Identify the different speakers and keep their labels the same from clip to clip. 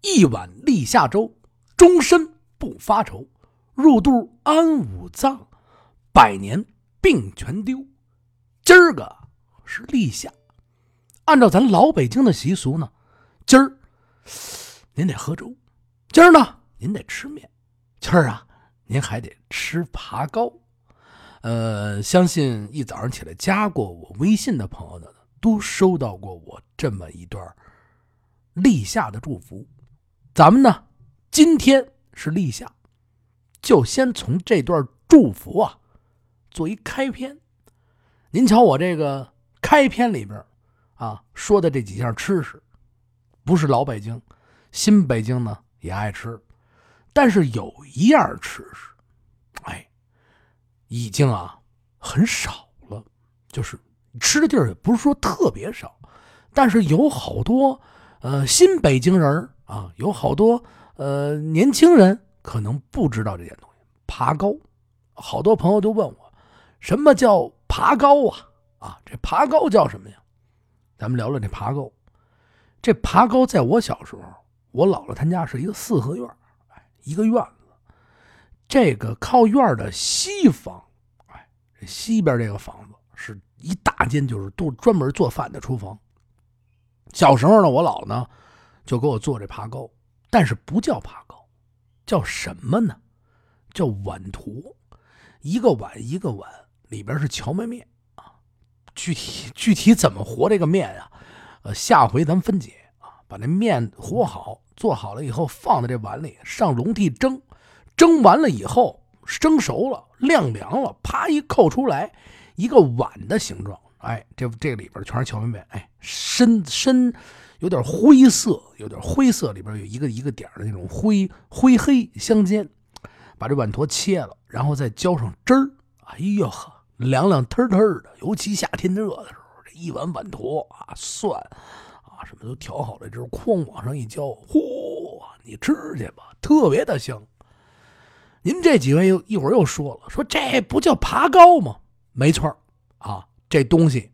Speaker 1: 一碗立夏粥，终身不发愁。入肚安五脏，百年病全丢。今儿个是立夏，按照咱老北京的习俗呢，今儿您得喝粥，今儿呢您得吃面，今儿啊您还得吃爬糕。呃，相信一早上起来加过我微信的朋友呢，都收到过我这么一段立夏的祝福。咱们呢，今天是立夏，就先从这段祝福啊做一开篇。您瞧我这个开篇里边啊说的这几样吃食，不是老北京，新北京呢也爱吃，但是有一样吃食，哎。已经啊很少了，就是吃的地儿也不是说特别少，但是有好多呃新北京人啊，有好多呃年轻人可能不知道这件东西——爬高。好多朋友都问我，什么叫爬高啊？啊，这爬高叫什么呀？咱们聊聊这爬高。这爬高在我小时候，我姥姥他家是一个四合院，哎，一个院子。这个靠院的西房，哎，这西边这个房子是一大间，就是都专门做饭的厨房。小时候呢，我姥呢就给我做这爬糕，但是不叫爬糕，叫什么呢？叫碗坨，一个碗一个碗，里边是荞麦面啊。具体具体怎么和这个面啊？呃，下回咱们分解啊，把那面和好，做好了以后放在这碗里，上笼屉蒸。蒸完了以后，蒸熟了，晾凉了，啪一扣出来，一个碗的形状。哎，这这里边全是荞麦面。哎，深深有点灰色，有点灰色，里边有一个一个点的那种灰灰黑相间。把这碗坨切了，然后再浇上汁儿。哎呦呵，凉凉腾腾的。尤其夏天热的时候，这一碗碗坨啊，蒜啊什么都调好了，就是哐往上一浇，嚯，你吃去吧，特别的香。您这几位又一会儿又说了，说这不叫爬高吗？没错啊，这东西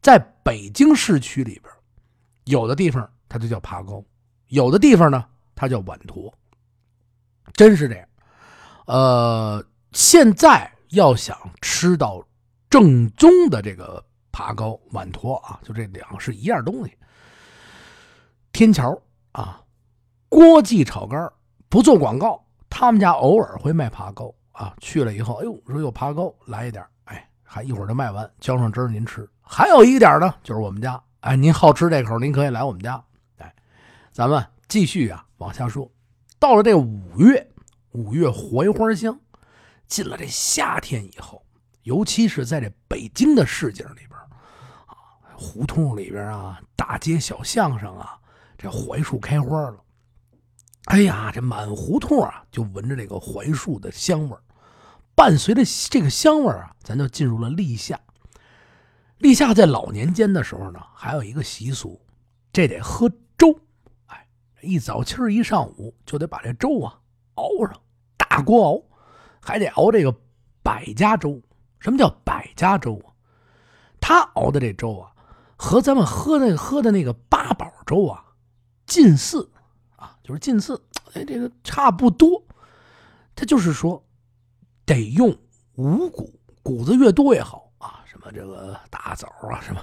Speaker 1: 在北京市区里边，有的地方它就叫爬糕，有的地方呢它叫碗坨，真是这样。呃，现在要想吃到正宗的这个爬糕、碗坨啊，就这两个是一样东西。天桥啊，郭记炒肝不做广告。他们家偶尔会卖爬糕啊，去了以后，哎呦，说有爬糕，来一点，哎，还一会儿就卖完，浇上汁儿您吃。还有一点呢，就是我们家，哎，您好吃这口，您可以来我们家。哎，咱们继续啊，往下说。到了这五月，五月槐花香，进了这夏天以后，尤其是在这北京的市井里边啊，胡同里边啊，大街小巷上啊，这槐树开花了。哎呀，这满胡同啊，就闻着这个槐树的香味伴随着这个香味啊，咱就进入了立夏。立夏在老年间的时候呢，还有一个习俗，这得喝粥。哎，一早气儿一上午就得把这粥啊熬上，大锅熬，还得熬这个百家粥。什么叫百家粥啊？他熬的这粥啊，和咱们喝那喝的那个八宝粥啊近似啊。就是近似，哎，这个差不多。他就是说，得用五谷，谷子越多越好。么这个大枣啊，什么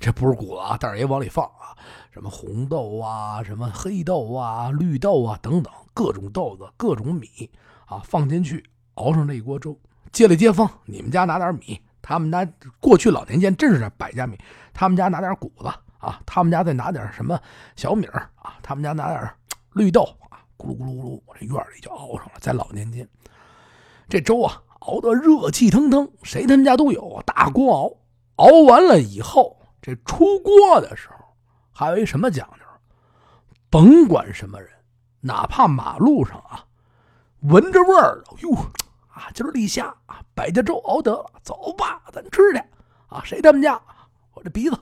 Speaker 1: 这不是谷子啊，但是也往里放啊。什么红豆啊，什么黑豆啊，绿豆啊等等，各种豆子，各种米啊，放进去熬上这一锅粥。街里街坊，你们家拿点米，他们家过去老年间真是百家米，他们家拿点谷子啊，他们家再拿点什么小米啊，他们家拿点。绿豆啊，咕噜咕噜咕噜，我这院里就熬上了。在老年间，这粥啊熬得热气腾腾，谁他们家都有大锅熬。熬完了以后，这出锅的时候还有一什么讲究？甭管什么人，哪怕马路上啊，闻着味儿，哟啊，今儿立夏啊，百家粥熬得了，走吧，咱吃去啊。谁他们家？我这鼻子。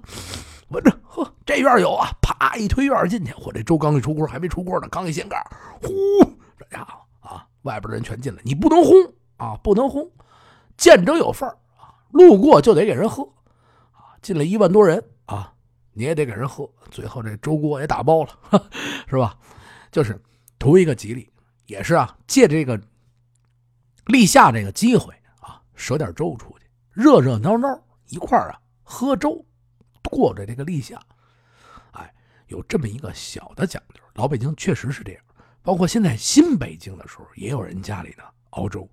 Speaker 1: 闻着，呵，这院有啊！啪一推院进去，我这粥刚一出锅，还没出锅呢，刚一掀盖，呼，这家伙啊，外边的人全进来，你不能轰啊，不能轰，见者有份啊，路过就得给人喝啊，进来一万多人啊，你也得给人喝，最后这粥锅也打包了，是吧？就是图一个吉利，也是啊，借这个立夏这个机会啊，舍点粥出去，热热闹闹一块儿啊喝粥，过着这个立夏。哎，有这么一个小的讲究，老北京确实是这样。包括现在新北京的时候，也有人家里呢熬粥。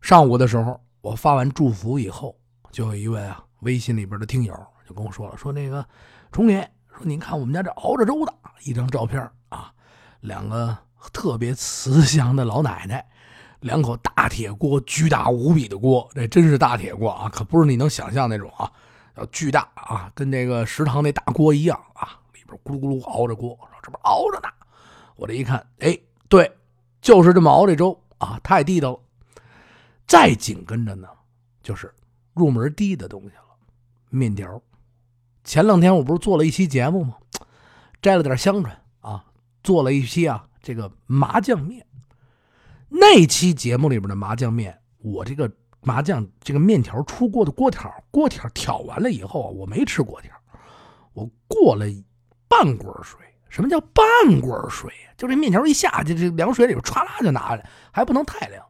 Speaker 1: 上午的时候，我发完祝福以后，就有一位啊微信里边的听友就跟我说了，说那个重点，说您看我们家这熬着粥的一张照片啊，两个特别慈祥的老奶奶，两口大铁锅，巨大无比的锅，这真是大铁锅啊，可不是你能想象那种啊，要巨大啊，跟那个食堂那大锅一样啊，里边咕噜咕噜熬着锅，这不熬着呢。我这一看，哎，对，就是这么熬这粥啊，太地道了。再紧跟着呢，就是入门低的东西了，面条。前两天我不是做了一期节目吗？摘了点香椿啊，做了一期啊这个麻酱面。那期节目里边的麻酱面，我这个麻酱这个面条出锅的锅条，锅条挑完了以后，我没吃锅条，我过了半锅水。什么叫半锅水？就这面条一下去，这凉水里边歘啦就拿下来，还不能太凉。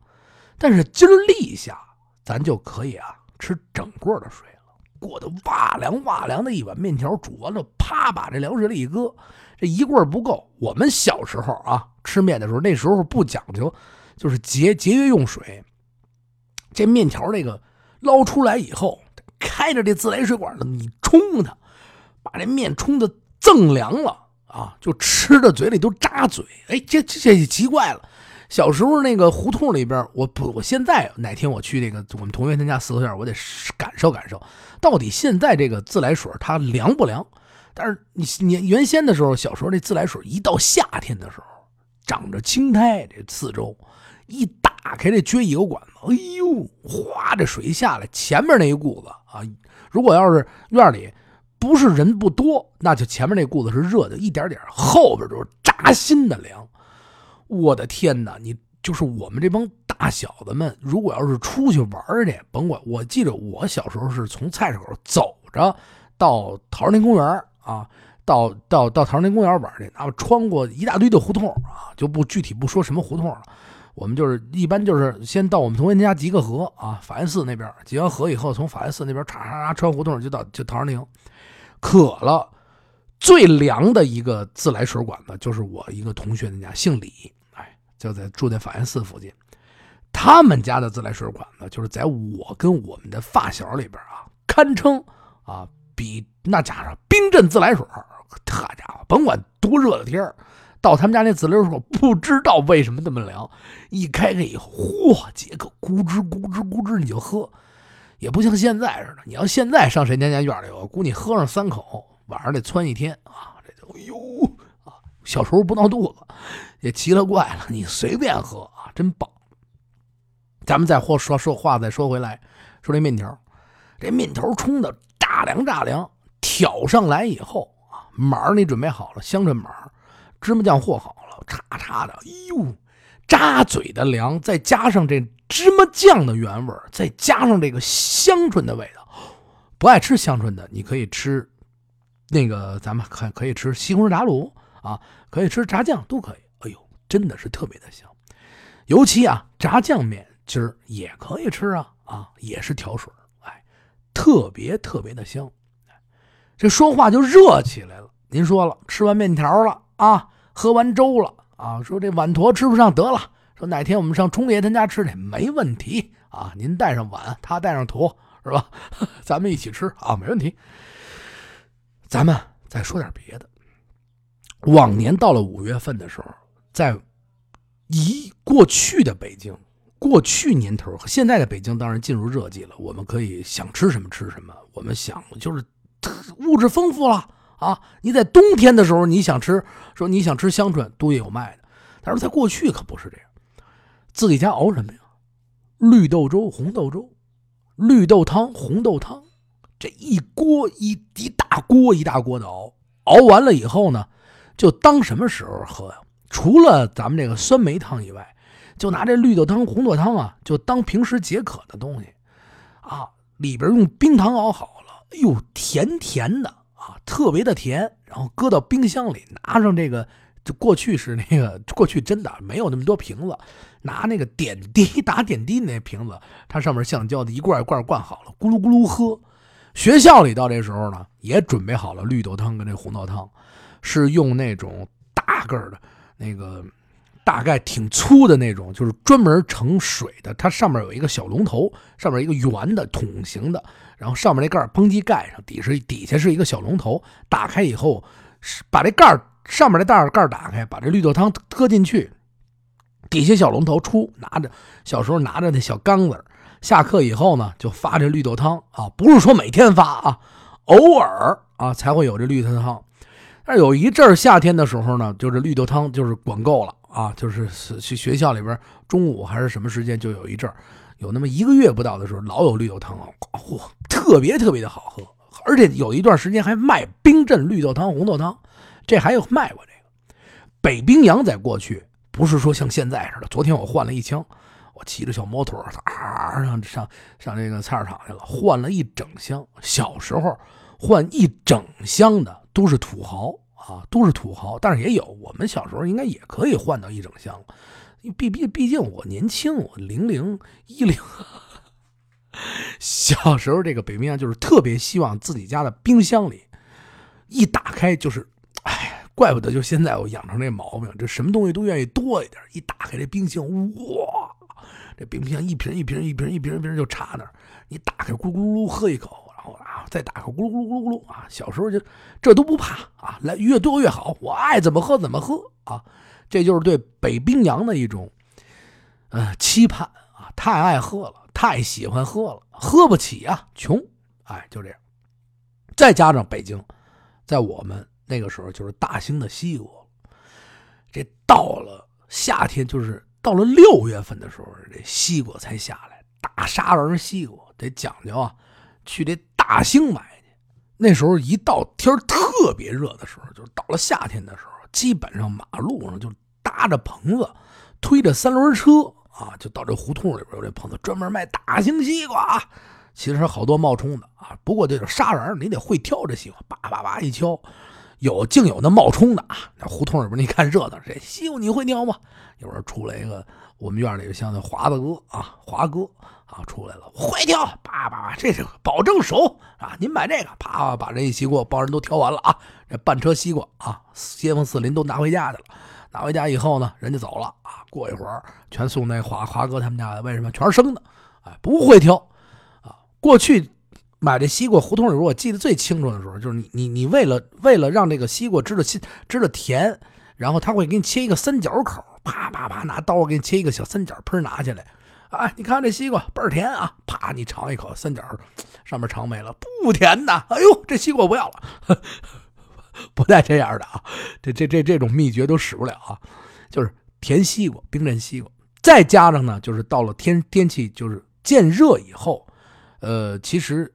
Speaker 1: 但是今儿立夏，咱就可以啊吃整锅的水了。过得哇凉哇凉的一碗面条煮完了，啪把这凉水里一搁，这一棍不够。我们小时候啊吃面的时候，那时候不讲究，就是节节约用水。这面条那个捞出来以后，开着这自来水管子，你冲它，把这面冲的锃凉了。啊，就吃的嘴里都扎嘴，哎，这这这奇怪了。小时候那个胡同里边，我不，我现在哪天我去那个我们同学他家四合院，我得感受感受，到底现在这个自来水它凉不凉？但是你你原先的时候，小时候那自来水一到夏天的时候，长着青苔，这四周一打开这撅一个管子，哎呦，哗，这水下来，前面那一股子啊，如果要是院里。不是人不多，那就前面那股子是热的，一点点，后边都是扎心的凉。我的天哪！你就是我们这帮大小子们，如果要是出去玩去，甭管。我记得我小时候是从菜市口走着到陶林公园啊，到到到陶林公园玩去，然后穿过一大堆的胡同啊，就不具体不说什么胡同了。我们就是一般就是先到我们同学家集个合啊，法源寺那边集完合以后，从法源寺那边叉叉叉穿胡同就到就桃林。渴了，最凉的一个自来水管子就是我一个同学那家，姓李，就在住在法源寺附近。他们家的自来水管子，就是在我跟我们的发小里边啊，堪称啊，比那家伙冰镇自来水。他家伙，甭管多热的天到他们家那自来水不知道为什么那么凉。一开开以后，嚯，杰克咕吱咕吱咕吱，你就喝。也不像现在似的，你要现在上谁家家院里，我估计喝上三口，晚上得窜一天啊！这就哎呦，小时候不闹肚子，也奇了怪了，你随便喝啊，真棒。咱们再说说说话，再说回来，说这面条，这面条冲的炸凉炸凉，挑上来以后啊，码你准备好了，香椿码，芝麻酱和好了，叉叉的，哎呦，扎嘴的凉，再加上这。芝麻酱的原味再加上这个香椿的味道，不爱吃香椿的，你可以吃那个，咱们可可以吃西红柿炸卤啊，可以吃炸酱都可以。哎呦，真的是特别的香，尤其啊，炸酱面今儿也可以吃啊啊，也是调水，哎，特别特别的香。这说话就热起来了。您说了，吃完面条了啊，喝完粥了啊，说这碗坨吃不上得了。说哪天我们上冲爷他家吃去，没问题啊！您带上碗，他带上坨，是吧？咱们一起吃啊，没问题。咱们再说点别的。往年到了五月份的时候，在一过去的北京，过去年头和现在的北京，当然进入热季了。我们可以想吃什么吃什么，我们想就是物质丰富了啊！你在冬天的时候，你想吃，说你想吃香椿，都也有卖的。但是在过去可不是这样。自己家熬什么呀？绿豆粥、红豆粥，绿豆汤、红豆汤，这一锅一一大锅一大锅的熬，熬完了以后呢，就当什么时候喝呀？除了咱们这个酸梅汤以外，就拿这绿豆汤、红豆汤啊，就当平时解渴的东西啊。里边用冰糖熬好了，哎呦，甜甜的啊，特别的甜。然后搁到冰箱里，拿上这个。这过去是那个过去真的没有那么多瓶子，拿那个点滴打点滴那瓶子，它上面橡胶的一罐一罐灌好了，咕噜咕噜喝。学校里到这时候呢，也准备好了绿豆汤跟这红豆汤，是用那种大个儿的那个。大概挺粗的那种，就是专门盛水的。它上面有一个小龙头，上面一个圆的桶形的，然后上面那盖儿叽盖上，底是底下是一个小龙头。打开以后，把这盖儿上面的袋盖打开，把这绿豆汤搁进去，底下小龙头出，拿着小时候拿着那小缸子，下课以后呢就发这绿豆汤啊，不是说每天发啊，偶尔啊才会有这绿豆汤。但有一阵夏天的时候呢，就是绿豆汤就是管够了。啊，就是去学校里边，中午还是什么时间，就有一阵有那么一个月不到的时候，老有绿豆汤啊，嚯，特别特别的好喝，而且有一段时间还卖冰镇绿豆汤、红豆汤，这还有卖过这个。北冰洋在过去不是说像现在似的，昨天我换了一枪，我骑着小摩托啊上上上这个菜市场去了，换了一整箱。小时候换一整箱的都是土豪。啊，都是土豪，但是也有我们小时候应该也可以换到一整箱，毕毕毕竟我年轻，我零零一零，小时候这个北冰洋就是特别希望自己家的冰箱里一打开就是，哎，怪不得就现在我养成这毛病，这什么东西都愿意多一点，一打开这冰箱，哇，这冰箱一瓶一瓶一瓶一瓶一瓶就插那儿，你打开咕噜咕噜喝一口。啊，再打开咕噜咕噜咕噜咕噜啊！小时候就这都不怕啊，来越多越好，我爱怎么喝怎么喝啊！这就是对北冰洋的一种呃期盼啊！太爱喝了，太喜欢喝了，喝不起啊，穷，哎，就这样。再加上北京，在我们那个时候就是大兴的西瓜，这到了夏天，就是到了六月份的时候，这西瓜才下来，大沙瓤西瓜得讲究啊。去这大兴买去，那时候一到天特别热的时候，就是到了夏天的时候，基本上马路上就搭着棚子，推着三轮车啊，就到这胡同里边有这棚子，专门卖大兴西瓜。其实好多冒充的啊，不过这个沙瓤你得会挑这西瓜，叭叭叭一敲，有竟有那冒充的啊。那胡同里边你看热闹，这西瓜你会挑吗？一会儿出来一个。我们院里像那华子哥啊，华哥啊出来了，会挑，叭叭，这是保证熟啊！您买这个，啪把这一西瓜帮人都挑完了啊！这半车西瓜啊，街坊四邻都拿回家去了。拿回家以后呢，人家走了啊，过一会儿全送那华华哥他们家的，为什么？全是生的，哎，不会挑啊！过去买这西瓜，胡同里我记得最清楚的时候，就是你你你为了为了让这个西瓜知道新知道甜，然后他会给你切一个三角口。啪啪啪，拿刀给你切一个小三角，喷拿起来，啊，你看这西瓜倍儿甜啊！啪，你尝一口，三角上面尝没了，不甜的。哎呦，这西瓜不要了，不带这样的啊！这这这这种秘诀都使不了啊！就是甜西瓜，冰镇西瓜，再加上呢，就是到了天天气就是渐热以后，呃，其实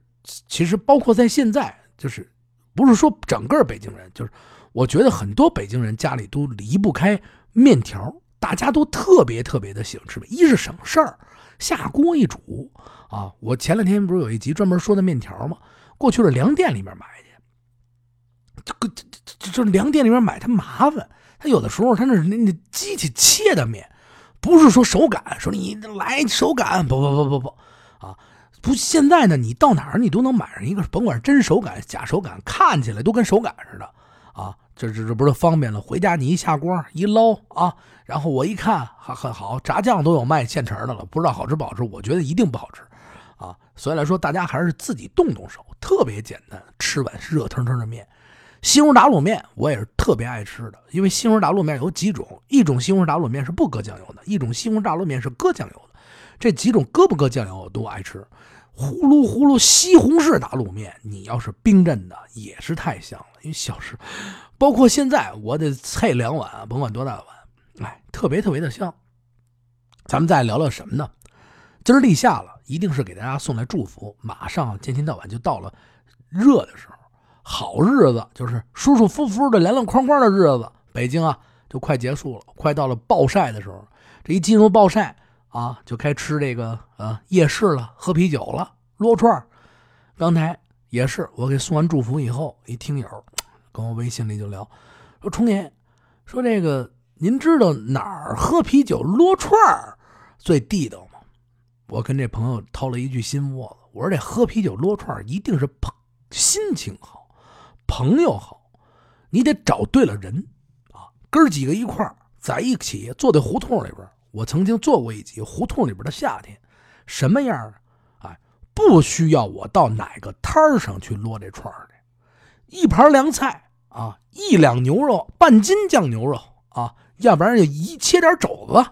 Speaker 1: 其实包括在现在，就是不是说整个北京人，就是我觉得很多北京人家里都离不开。面条大家都特别特别的喜欢吃一是省事儿，下锅一煮啊。我前两天不是有一集专门说的面条吗？过去了粮店里面买去，这个这这这粮店里面买它麻烦，它有的时候它那那那机器切的面，不是说手擀，说你来手擀，不不不不不啊，不现在呢，你到哪儿你都能买上一个，甭管真手擀假手擀，看起来都跟手擀似的啊。这这这不是方便了？回家你一下锅一捞啊，然后我一看还很好，炸酱都有卖现成的了，不知道好吃不好吃？我觉得一定不好吃啊！所以来说，大家还是自己动动手，特别简单，吃碗热腾腾的面。西红柿打卤面我也是特别爱吃的，因为西红柿打卤面有几种，一种西红柿打卤面是不搁酱油的，一种西红柿打卤面是搁酱油的。这几种搁不搁酱油我都爱吃。呼噜呼噜西红柿打卤面，你要是冰镇的也是太香了，因为小时。包括现在，我得菜两碗，甭管多大碗，哎，特别特别的香。咱们再聊聊什么呢？今儿立夏了，一定是给大家送来祝福。马上今天到晚就到了热的时候，好日子就是舒舒服服的、凉凉快快的日子。北京啊，就快结束了，快到了暴晒的时候。这一进入暴晒啊，就该吃这个呃夜市了，喝啤酒了，撸串刚才也是，我给送完祝福以后，一听友。跟我微信里就聊，说重年说这个您知道哪儿喝啤酒撸串最地道吗？我跟这朋友掏了一句心窝子，我说这喝啤酒撸串一定是朋心情好，朋友好，你得找对了人啊，哥几个一块在一起坐在胡同里边。我曾经做过一集胡同里边的夏天，什么样啊？哎，不需要我到哪个摊儿上去撸这串儿去，一盘凉菜啊，一两牛肉，半斤酱牛肉啊，要不然就一切点肘子，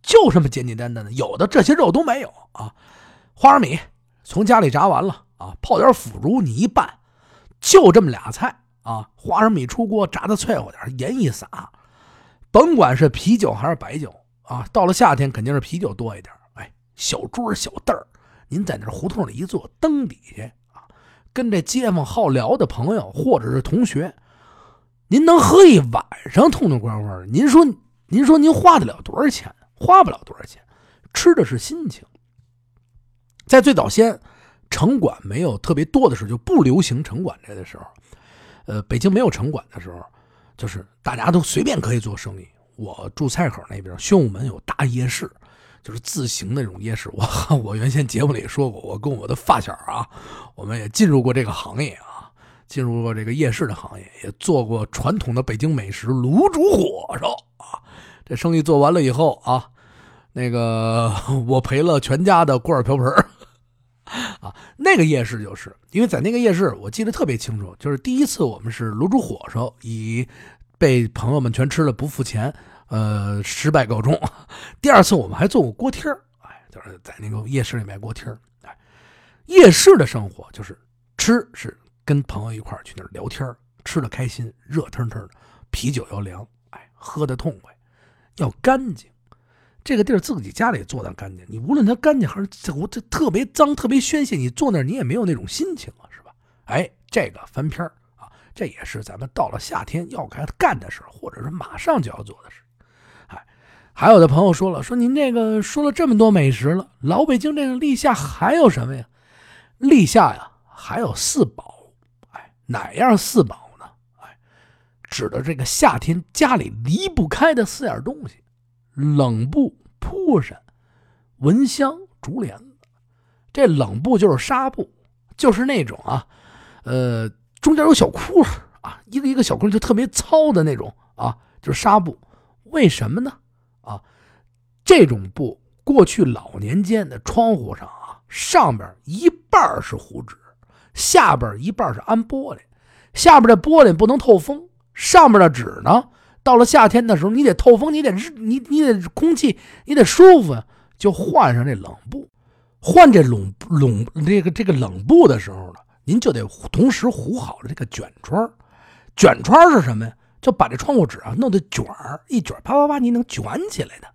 Speaker 1: 就这么简简单单的。有的这些肉都没有啊，花生米从家里炸完了啊，泡点腐竹你一拌，就这么俩菜啊，花生米出锅炸的脆乎点，盐一撒，甭管是啤酒还是白酒。啊，到了夏天肯定是啤酒多一点。哎，小桌小凳儿，您在那胡同里一坐，灯底下啊，跟这街坊好聊的朋友或者是同学，您能喝一晚上，痛痛快快的。您说，您说您花得了多少钱？花不了多少钱，吃的是心情。在最早先城管没有特别多的时候，就不流行城管这的时候，呃，北京没有城管的时候，就是大家都随便可以做生意。我住菜口那边，宣武门有大夜市，就是自行那种夜市。我 我原先节目里说过，我跟我的发小啊，我们也进入过这个行业啊，进入过这个夜市的行业，也做过传统的北京美食卤煮火烧啊。这生意做完了以后啊，那个 我赔了全家的锅碗瓢盆 啊。那个夜市就是因为在那个夜市，我记得特别清楚，就是第一次我们是卤煮火烧以。被朋友们全吃了不付钱，呃，失败告终。第二次我们还做过锅贴儿哎，就是在那个夜市里卖锅贴儿哎，夜市的生活就是吃是跟朋友一块去那儿聊天吃的开心，热腾腾的，啤酒要凉，哎，喝的痛快，要干净。这个地儿自己家里做的干净，你无论它干净还是这我这特别脏、特别宣泄，你坐那儿你也没有那种心情啊，是吧？哎，这个翻篇儿。这也是咱们到了夏天要该干的事或者是马上就要做的事。哎，还有的朋友说了，说您这个说了这么多美食了，老北京这个立夏还有什么呀？立夏呀，还有四宝。哎，哪样四宝呢？哎，指的这个夏天家里离不开的四样东西：冷布、铺扇、蚊香、竹帘子。这冷布就是纱布，就是那种啊，呃。中间有小窟窿啊，一个一个小窟窿就特别糙的那种啊，就是纱布。为什么呢？啊，这种布过去老年间的窗户上啊，上边一半是糊纸，下边一半是安玻璃。下边的玻璃不能透风，上边的纸呢，到了夏天的时候你得透风，你得你你得空气你得舒服，就换上这冷布。换这冷冷这个这个冷布的时候呢。您就得同时糊好了这个卷窗卷窗是什么呀？就把这窗户纸啊弄得卷儿，一卷啪啪啪，你能卷起来的。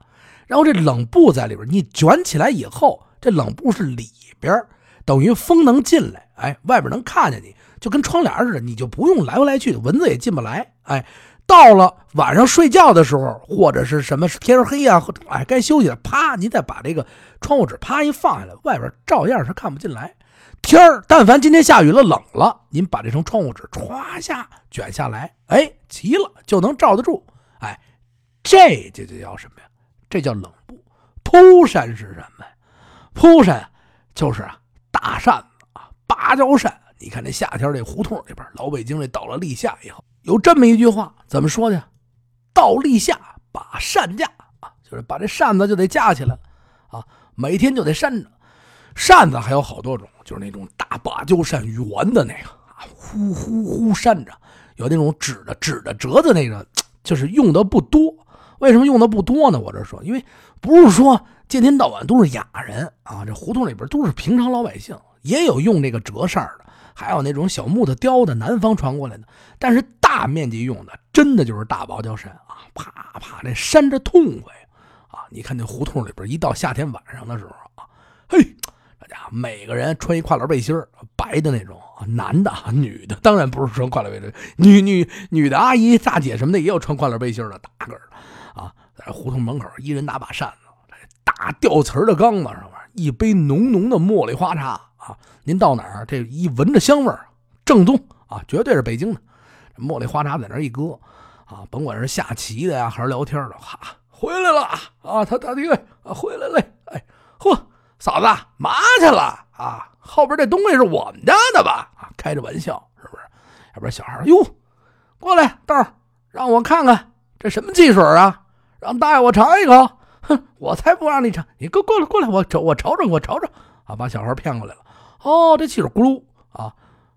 Speaker 1: 然后这冷布在里边，你卷起来以后，这冷布是里边，等于风能进来，哎，外边能看见你，就跟窗帘似的，你就不用来回来去，蚊子也进不来。哎，到了晚上睡觉的时候，或者是什么天黑啊，哎，该休息了，啪，你再把这个窗户纸啪一放下来，外边照样是看不进来。天儿，但凡今天下雨了、冷了，您把这层窗户纸歘下卷下来，哎，齐了就能罩得住。哎，这就就叫什么呀？这叫冷布。铺扇是什么呀？铺扇就是啊，大扇子啊，芭蕉扇。你看这夏天这胡同里边，老北京这到了立夏以后，有这么一句话，怎么说的？到立夏把扇架啊，就是把这扇子就得架起来啊，每天就得扇着。扇子还有好多种，就是那种大芭蕉扇圆的那个啊，呼呼呼扇着；有那种纸的纸的折子那个，就是用的不多。为什么用的不多呢？我这说，因为不是说天天到晚都是雅人啊，这胡同里边都是平常老百姓，也有用这个折扇的，还有那种小木头雕的，南方传过来的。但是大面积用的，真的就是大芭蕉扇啊，啪啪那扇着痛快啊！你看那胡同里边，一到夏天晚上的时候啊，嘿。每个人穿一跨栏背心白的那种，男的、女的，当然不是穿跨栏背心女女女的阿姨、大姐什么的也有穿跨栏背心的，大个儿啊，在胡同门口，一人拿把扇子，大吊瓷的缸子上面，一杯浓浓的茉莉花茶啊，您到哪儿，这一闻着香味，正宗啊，绝对是北京的，茉莉花茶在那一搁，啊，甭管是下棋的呀，还是聊天的，哈，回来了啊，他他弟啊，回来了，哎，嚯，嫂子嘛去了啊？后边这东西是我们家的吧？啊，开着玩笑是不是？要不然小孩哟，过来豆，让我看看这什么汽水啊？让大爷我尝一口。哼，我才不让你尝，你过过来过来，我瞅我瞅瞅我瞅瞅啊，把小孩骗过来了。哦，这汽水咕噜啊，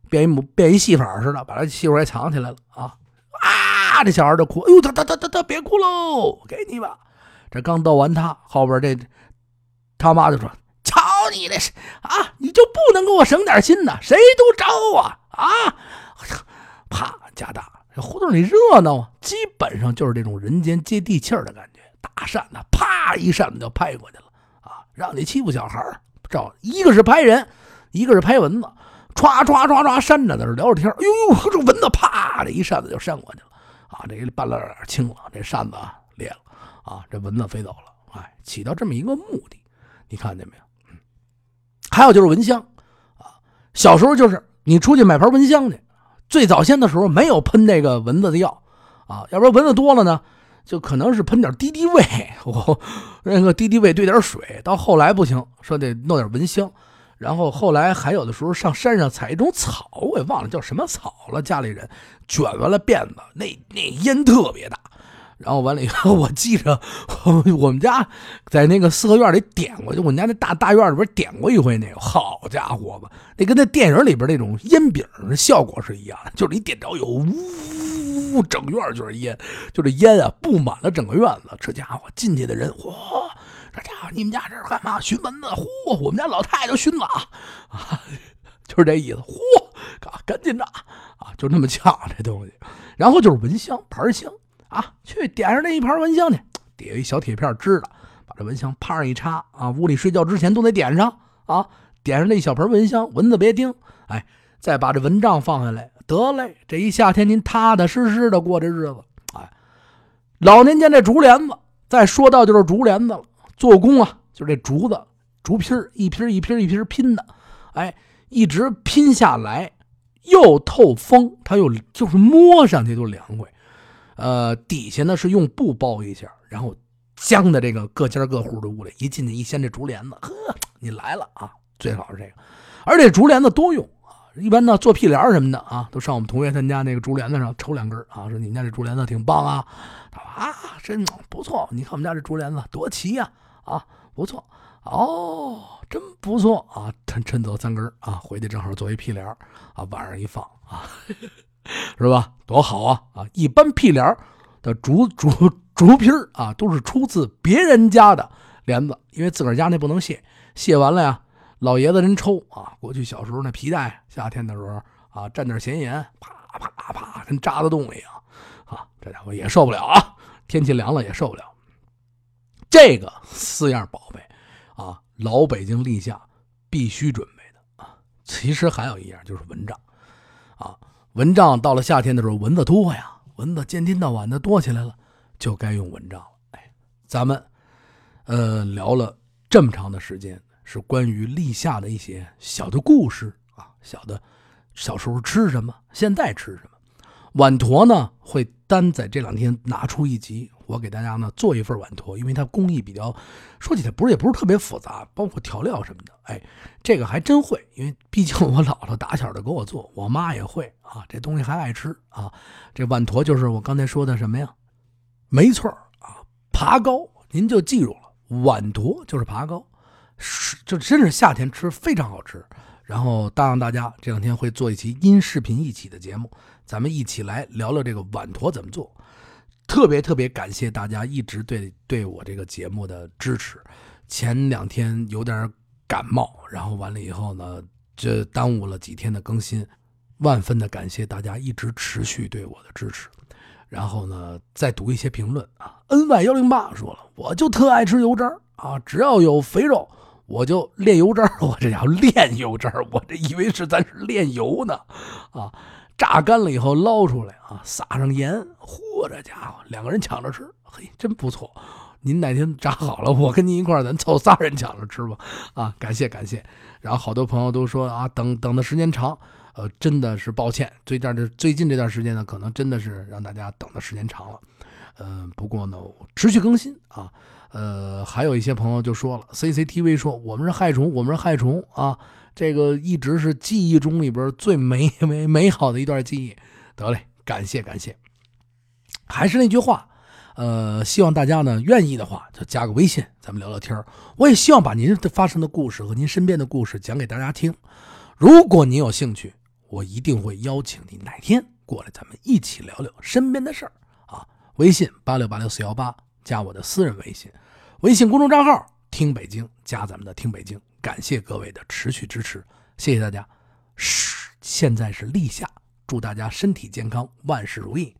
Speaker 1: 变一变一戏法似的，把这汽水给藏起来了啊啊！这小孩就哭，哎呦，他他他他他别哭喽，给你吧。这刚逗完他，后边这他妈就说：“你的是啊，你就不能给我省点心呢？谁都招啊啊！”啪，加大这胡同里热闹啊，基本上就是这种人间接地气儿的感觉。大扇子啪一扇子就拍过去了啊！让你欺负小孩，照一个是拍人，一个是拍蚊子，唰唰唰唰扇着在这聊着天。哎呦呦，这蚊子啪的一扇子就扇过去了啊！这半拉点轻了，这扇子裂了啊！这蚊子飞走了，哎，起到这么一个目的，你看见没有？还有就是蚊香啊，小时候就是你出去买盘蚊香去，最早先的时候没有喷那个蚊子的药啊，要不然蚊子多了呢。就可能是喷点敌敌畏，我那个敌敌畏兑点水。到后来不行，说得弄点蚊香。然后后来还有的时候上山上采一种草，我也忘了叫什么草了。家里人卷完了辫子，那那烟特别大。然后完了以后，我记着我们家在那个四合院里点过，就我们家那大大院里边点过一回那个。好家伙吧，那跟那电影里边那种烟饼的效果是一样的，就是你点着有，呜呜呜。整院就是烟，就这烟啊，布满了整个院子。这家伙进去的人，嚯！这家伙，你们家这是干嘛？熏蚊子？嚯！我们家老太太就熏了啊，就是这意思。嚯，赶紧的啊，就那么呛这东西。然后就是蚊香，盘香啊，去点上那一盘蚊香去，底下一小铁片支的，把这蚊香啪上一插啊，屋里睡觉之前都得点上啊，点上那一小盆蚊香，蚊子别叮。哎，再把这蚊帐放下来。得嘞，这一夏天您踏踏实实的过这日子。哎，老年间这竹帘子，再说到就是竹帘子了。做工啊，就是这竹子，竹皮一批一批一批拼的，哎，一直拼下来，又透风，它又就是摸上去就凉快。呃，底下呢是用布包一下，然后将的这个各家各户的屋里一进去一掀这竹帘子，呵，你来了啊，最好是这个，而且竹帘子多用啊。一般呢，做屁帘什么的啊，都上我们同学他家那个竹帘子上抽两根啊，说你们家这竹帘子挺棒啊，啊，真不错，你看我们家这竹帘子多齐呀，啊，不错，哦，真不错啊，趁趁走三根啊，回去正好做一屁帘啊，晚上一放啊，是吧？多好啊啊！一般屁帘的竹竹竹皮啊，都是出自别人家的帘子，因为自个儿家那不能卸，卸完了呀。老爷子人抽啊！过去小时候那皮带，夏天的时候啊，蘸点咸盐，啪啪啪，跟扎在洞一样啊！这家伙也受不了啊！天气凉了也受不了。这个四样宝贝啊，老北京立夏必须准备的啊。其实还有一样就是蚊帐啊，蚊帐到了夏天的时候蚊子多呀，蚊子见天到晚的多起来了，就该用蚊帐了。哎，咱们呃聊了这么长的时间。是关于立夏的一些小的故事啊，小的，小时候吃什么，现在吃什么。碗坨呢会单在这两天拿出一集，我给大家呢做一份碗坨，因为它工艺比较，说起来不是也不是特别复杂，包括调料什么的。哎，这个还真会，因为毕竟我姥姥打小就给我做，我妈也会啊，这东西还爱吃啊。这碗坨就是我刚才说的什么呀？没错啊，爬糕，您就记住了，碗坨就是爬糕。是，就真是夏天吃非常好吃。然后，答应大家这两天会做一期音视频一起的节目，咱们一起来聊聊这个碗坨怎么做。特别特别感谢大家一直对对我这个节目的支持。前两天有点感冒，然后完了以后呢，这耽误了几天的更新。万分的感谢大家一直持续对我的支持。然后呢，再读一些评论啊。N Y 幺零八说了，我就特爱吃油渣啊，只要有肥肉。我就炼油渣我这叫炼油渣我这以为是咱是炼油呢，啊，榨干了以后捞出来啊，撒上盐，嚯，这家伙两个人抢着吃，嘿，真不错。您哪天炸好了，我跟您一块咱凑仨人抢着吃吧，啊，感谢感谢。然后好多朋友都说啊，等等的时间长，呃，真的是抱歉，最这这最近这段时间呢，可能真的是让大家等的时间长了。呃，不过呢，持续更新啊。呃，还有一些朋友就说了，CCTV 说我们是害虫，我们是害虫啊，这个一直是记忆中里边最美 美美好的一段记忆。得嘞，感谢感谢。还是那句话，呃，希望大家呢愿意的话就加个微信，咱们聊聊天我也希望把您发生的故事和您身边的故事讲给大家听。如果您有兴趣，我一定会邀请您哪天过来，咱们一起聊聊身边的事儿啊。微信八六八六四幺八，加我的私人微信，微信公众账号听北京，加咱们的听北京。感谢各位的持续支持，谢谢大家。是，现在是立夏，祝大家身体健康，万事如意。